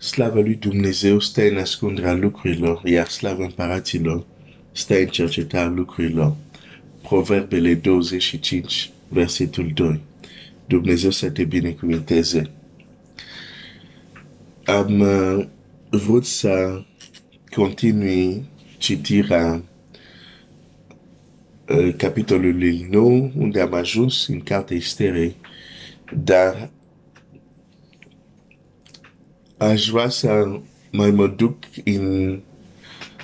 slava lui Dumnezeu stă în ascunderea lucrurilor, iar slava împăraților stă în cercetarea lucrurilor. Proverbele 25, versetul 2. Dumnezeu să te binecuvinteze. Am uh, vrut să continui citirea uh, capitolului 9, unde am ajuns în cartea Esterei, dar aș vrea să mai mă duc în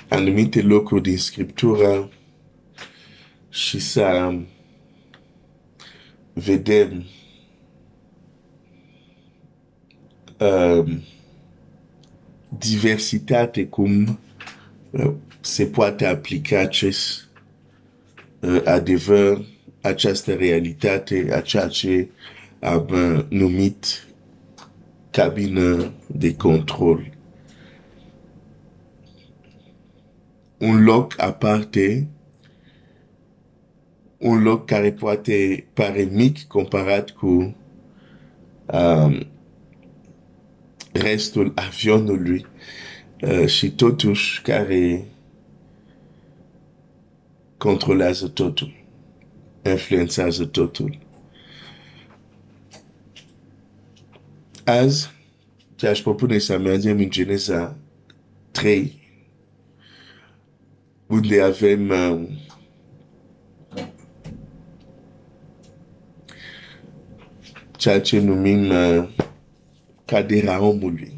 anumite locuri din Scriptură și să vedem uh, diversitate cum uh, se poate aplica acest uh, adevăr, această realitate, a ceea ce am uh, numit cabină de control. Un loc aparte, un loc care poate pare mic comparat cu um, restul avionului uh, și totuși care controlează totul, influențează totul. as chashpopo na isamia minjene za trei unde avem um, ceea ce numim uh, caderea omului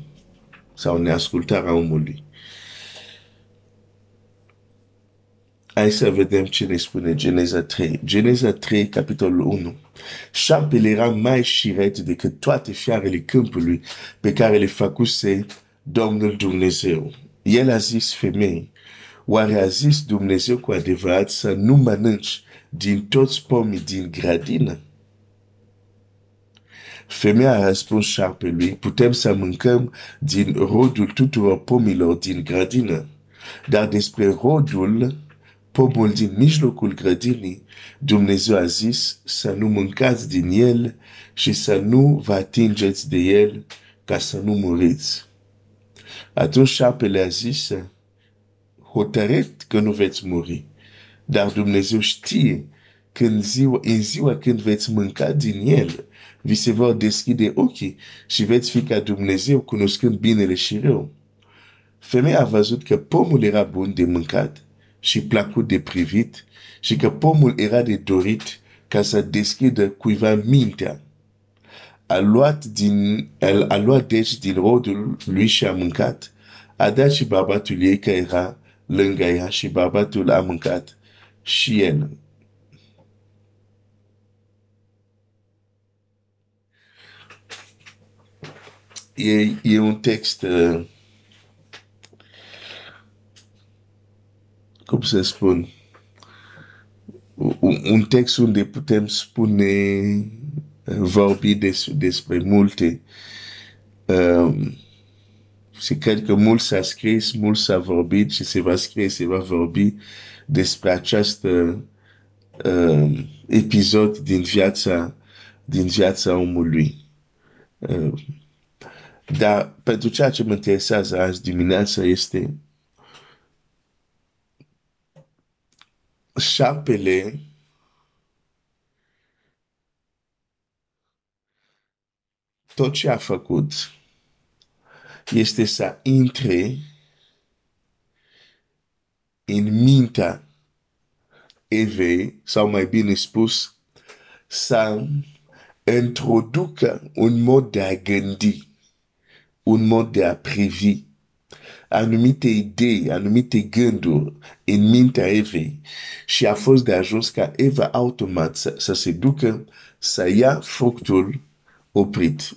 sau neascultarea omului. Hai să vedem ce ne spune Geneza 3. Geneza 3, capitolul 1. Șarpele era mai șiret decât toate fiarele câmpului pe care le făcuse Domnul Dumnezeu. El a zis femei, oare a zis Dumnezeu cu adevărat să nu mănânci din toți pomii din gradină? Femeia a răspuns șarpelui, putem să mâncăm din rodul tuturor pomilor din grădină, dar despre rodul, pomul din mijlocul grădinii, Dumnezeu a zis să nu mâncați din el și să nu vă atingeți de el ca să nu muriți. Atunci șarpele a zis, hotărât că nu veți muri, dar Dumnezeu știe când ziua, în ziua când veți mânca din el, vi se vor deschide ochii și veți fi ca Dumnezeu cunoscând binele și rău. Femeia a văzut că pomul era bun de mâncat și plăcut de privit și că pomul era de dorit ca să deschidă cuiva mintea. A luat, din, a, a luat deci din rodul lui și a mâncat, a dat și bărbatul ei care era lângă ea și bărbatul a mâncat și el. e, e un text, uh, cum să spun, un, un text unde putem spune, uh, vorbi des, despre multe. Um, și cred că mult s-a scris, mult s-a vorbit și se va scrie, se va vorbi despre acest uh, episod din viața, din viața omului. Uh, dar pentru ceea ce mă interesează azi dimineața este șarpele tot ce a făcut este să intre în mintea Evei, sau mai bine spus, să introducă un mod de a gândi un mod de a privi anumite idei, anumite gânduri în mintea Evei și a fost de ajuns ca Eva automat să, să se ducă să ia fructul oprit.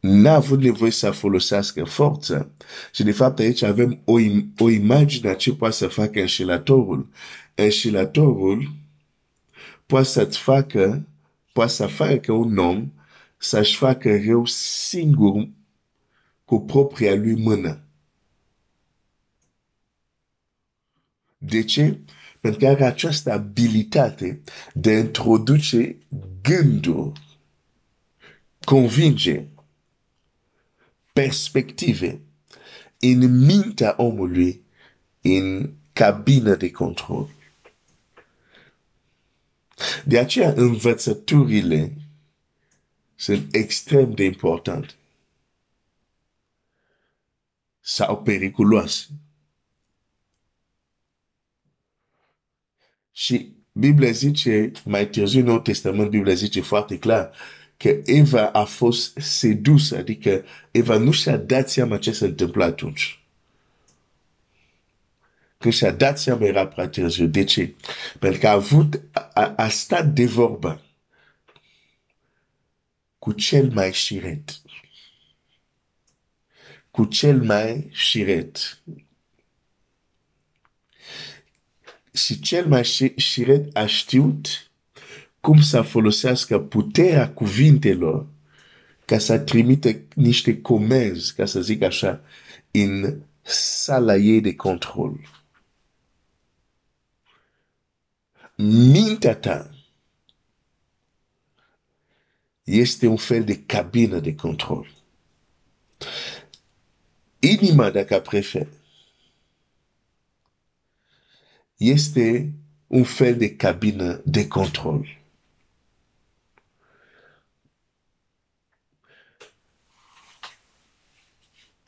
N-a avut nevoie să folosească forța și de fapt aici avem o, o imagine a ce poate să facă înșelatorul. Înșelatorul poate să-ți facă, poate să facă un om să-și facă rău singur cu propria lui mână. De ce? Pentru că are această abilitate de a introduce gânduri, convinge perspective în mintea omului în cabină de control. De aceea învățăturile sunt extrem de importante sau periculoase. Și Biblia zice, mai târziu în Nou Testament, Biblia zice foarte clar că Eva a fost sedusă, adică Eva nu și-a dat seama ce se întâmplă atunci. Când și-a dat seama era prea târziu. De ce? Pentru că a avut, a, a stat de vorbă cu cel mai șiret. Cu cel mai șiret. Și cel mai șiret a știut cum să folosească puterea cuvintelor ca să trimite niște comenzi, ca să zic așa, în sala ei de control. Mintea ta este un fel de cabină de control. Inima, dacă prefer, este un fel de cabină de control.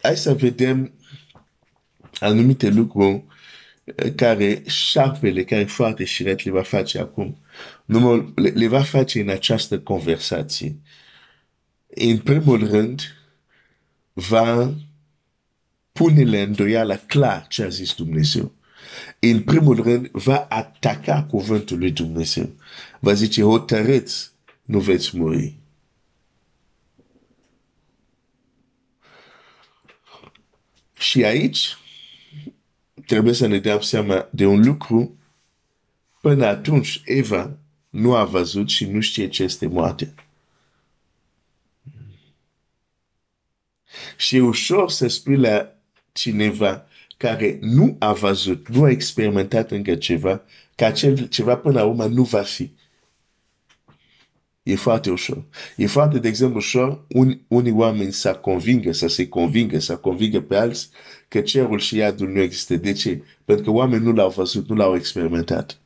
Hai să vedem anumite lucruri care șarpele, care foarte șiret le va face acum, numai le, le va face în această conversație. În primul rând, va pune la îndoială clar ce a zis Dumnezeu. În primul rând, va ataca cuvântul lui Dumnezeu. Va zice, hotărâți, nu veți muri. Și aici, trebuie să ne dăm seama de un lucru. Până atunci, Eva nu a văzut și nu știe ce este moarte. Și e ușor să spui la cineva care nu a văzut, nu a experimentat încă ceva, că acel ceva până la urmă nu va fi. E foarte ușor. E foarte, de exemplu, ușor un, unii oameni să convingă, să se convingă, să convingă pe alții că cerul și iadul nu există. De ce? Pentru că oamenii nu l-au văzut, nu l-au experimentat.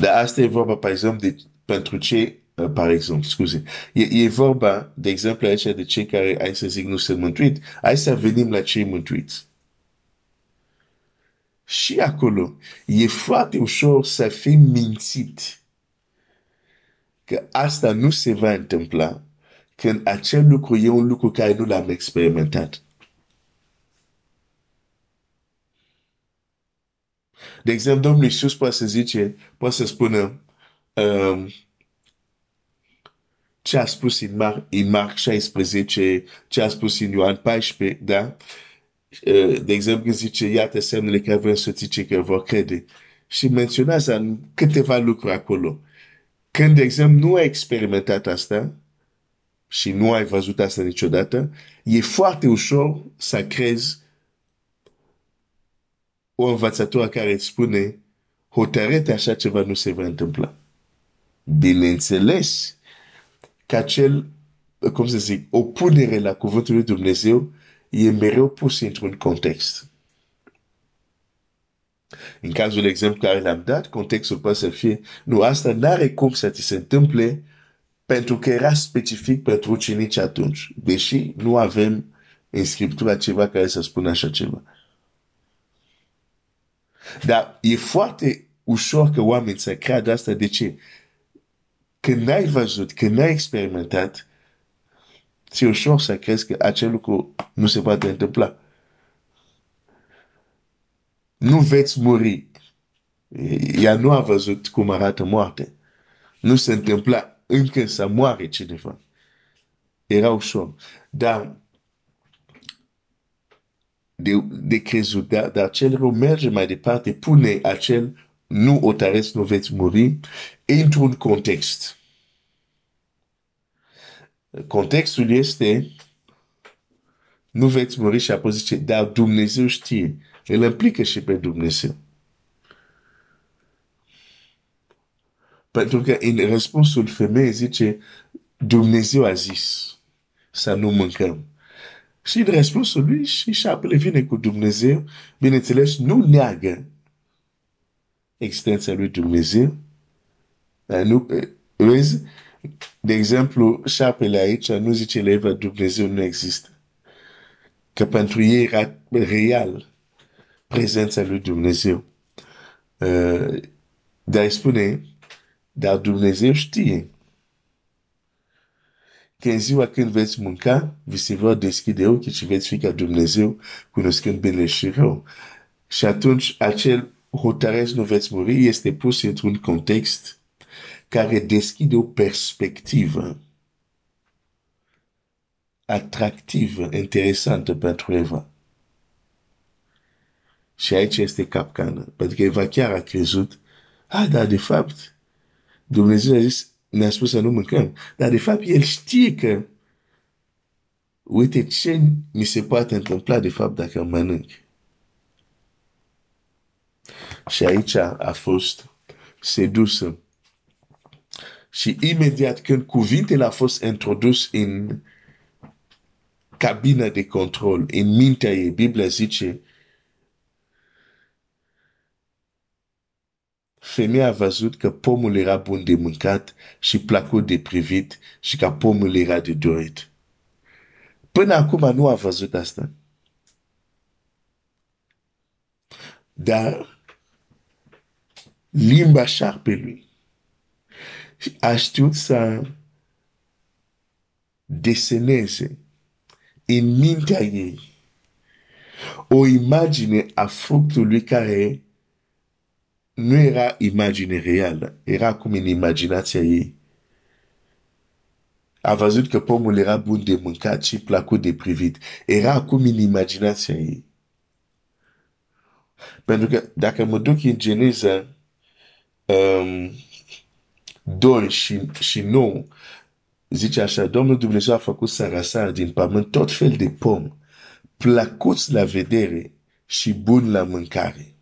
Dar asta e vorba, par exemplu, de, pentru ce, uh, par exemplu, scuze, e, e vorba, de exemplu, aici de cei care, hai să zic, nu sunt mântuit. Hai să venim la cei mântuiți. Și acolo e foarte ușor să fii mințit că asta nu se va întâmpla când acel lucru e un lucru care nu l-am experimentat. De exemplu, Domnul Iisus poate să zice, poate să spună um, ce a spus în, Mar- în Marc 16, ce a spus în Ioan 14, da? Uh, de exemplu, când zice, iată semnele care vor însoți cei care vor crede. Și menționează câteva lucruri acolo. Când, de exemplu, nu ai experimentat asta și nu ai văzut asta niciodată, e foarte ușor să crezi o învățătură care îți spune hotărâte așa ceva nu se va întâmpla. Bineînțeles că acel, cum să zic, o punere la cuvântul lui Dumnezeu e mereu pus într-un context. În cazul exemplu care l-am dat, contextul poate să fie, nu, asta n-are cum să ți se întâmple pentru că era specific pentru ucenici atunci, deși nu avem în Scriptura ceva care să spună așa ceva. Dar e foarte ușor că oamenii să creadă asta. De ce? Când n-ai văzut, când n-ai experimentat, ți-e ușor să crezi că acel lucru nu se poate întâmpla. Nu veți muri. Ea nu a văzut cum arată moarte. Nu se întâmpla încă să moare cineva. Era ușor. Dar de, de crezut, dar, dar cel rău merge mai departe, pune acel nu o taresc, nu veți muri, într-un context. Contextul este nu veți muri și apoi zice, dar Dumnezeu știe. El implică și pe Dumnezeu. Pentru că în răspunsul femeii zice, Dumnezeu a zis să nu mâncăm. Și în răspunsul lui și șapele vine cu Dumnezeu, bineînțeles, nu neagă existența lui Dumnezeu. Dar nu, vezi, de exemplu, șapele aici nu zice eleva Dumnezeu nu există. Că pentru ei era real prezența lui Dumnezeu. Uh, dar spune, dar Dumnezeu știe că în ziua când veți mânca, vi se vor deschide ochii și veți fi ca Dumnezeu, cunoscând bine și rău. Și atunci, acel hotărăș nu veți muri este pus într-un context care deschide o perspectivă atractivă, interesantă pentru Eva. Și aici este capcană. Pentru că Eva chiar a crezut, ah, dar de fapt, Dumnezeu a zis, ne-a spus să nu mâncăm. Dar de fapt, el știe că, uite ce mi se poate întâmpla de fapt dacă. Și aici a fost sedusă. Și imediat când cuvintele a fost introdus în cabina de control, în mintea ei, Biblia zice, femeia a văzut că pomul era bun de mâncat și plăcut de privit și că pomul era de dorit. Până acum nu a văzut asta. Dar limba șarpelui a știut să deseneze în mintea ei o imagine a fructului care nu era imagine reală, era acum în imaginația ei. A văzut că pomul era bun de mâncat și plăcut de privit. Era acum în imaginația ei. Pentru că dacă mă duc în Geneza um, 2 și, și 9, zice așa, Domnul Dumnezeu a făcut să răsară din pământ tot fel de pom, plăcuți la vedere și bun la mâncare.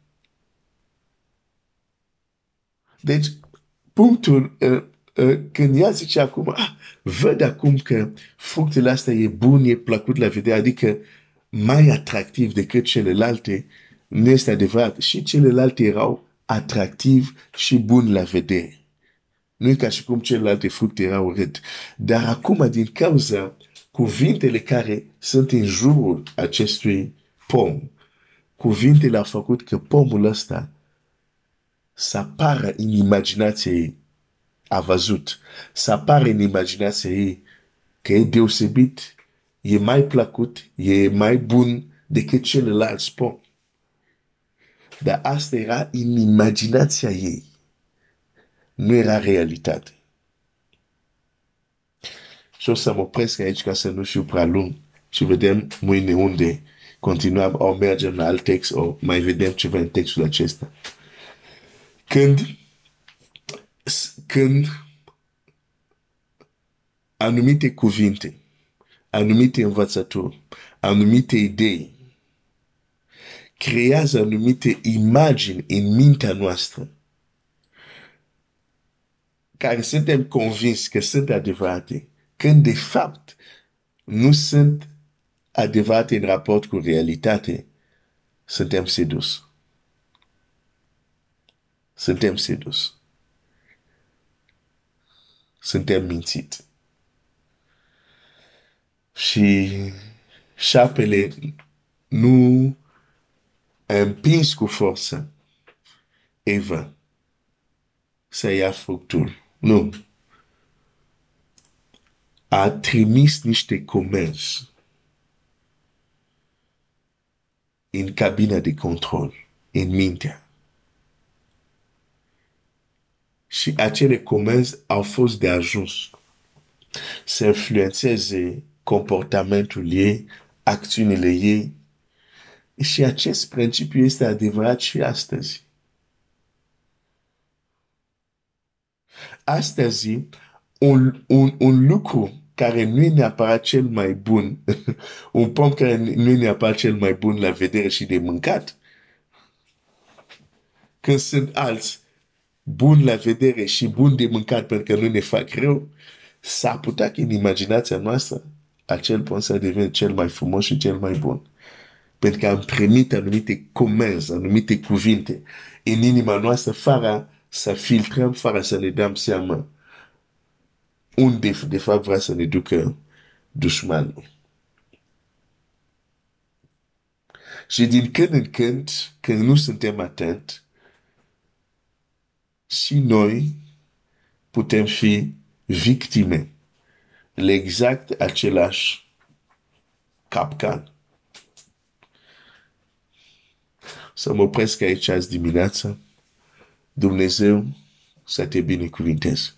Deci, punctul, uh, uh, când ea zice acum, ah, văd acum că fructele astea e bun, e plăcut la vedere, adică mai atractiv decât celelalte, nu este adevărat. Și celelalte erau atractiv și bun la vedere. Nu e ca și cum celelalte fructe erau urât. Dar acum, din cauza cuvintele care sunt în jurul acestui pom, cuvintele au făcut că pomul ăsta să apară în imaginația ei. A văzut. Să apară în imaginația ei că e deosebit, e mai plăcut, e mai bun decât celălalt pom. Dar asta era în imaginația ei. Nu era realitate. Și o să mă opresc aici ca să nu fiu prea lung și vedem mâine unde continuăm, o mergem la alt text, o mai vedem ceva în textul acesta. Când, când anumite cuvinte, anumite învățături, anumite idei creează anumite imagini în mintea noastră care suntem convins că sunt adevărate, când de fapt nu sunt adevărate în raport cu realitate, suntem sedus. Suntem sedus. Suntem mințit. Și șapele nu a împins cu forță Eva să ia fructul. Nu. A trimis niște comenzi în cabina de control, în mintea și acele comenzi au fost de ajuns să influențeze comportamentul ei, acțiunile ei. Și acest principiu este adevărat și astăzi. Astăzi, un, un, un lucru care nu e neapărat cel mai bun, un pom care nu e neapărat cel mai bun la vedere și de mâncat, când sunt alți bun la vedere și bun de mâncat pentru că nu ne fac rău, s-ar putea că în imaginația noastră acel pont să devină cel mai frumos și cel mai bun. Pentru că am primit anumite comenzi, anumite cuvinte în inima noastră fără să filtrăm, fără să ne dăm seama unde de fapt vrea să ne ducă dușmanul. Și din când în când, când nu suntem atenți, și noi putem fi victime le exact același capcan. Să mă opresc aici azi dimineața. Dumnezeu să te binecuvinteze.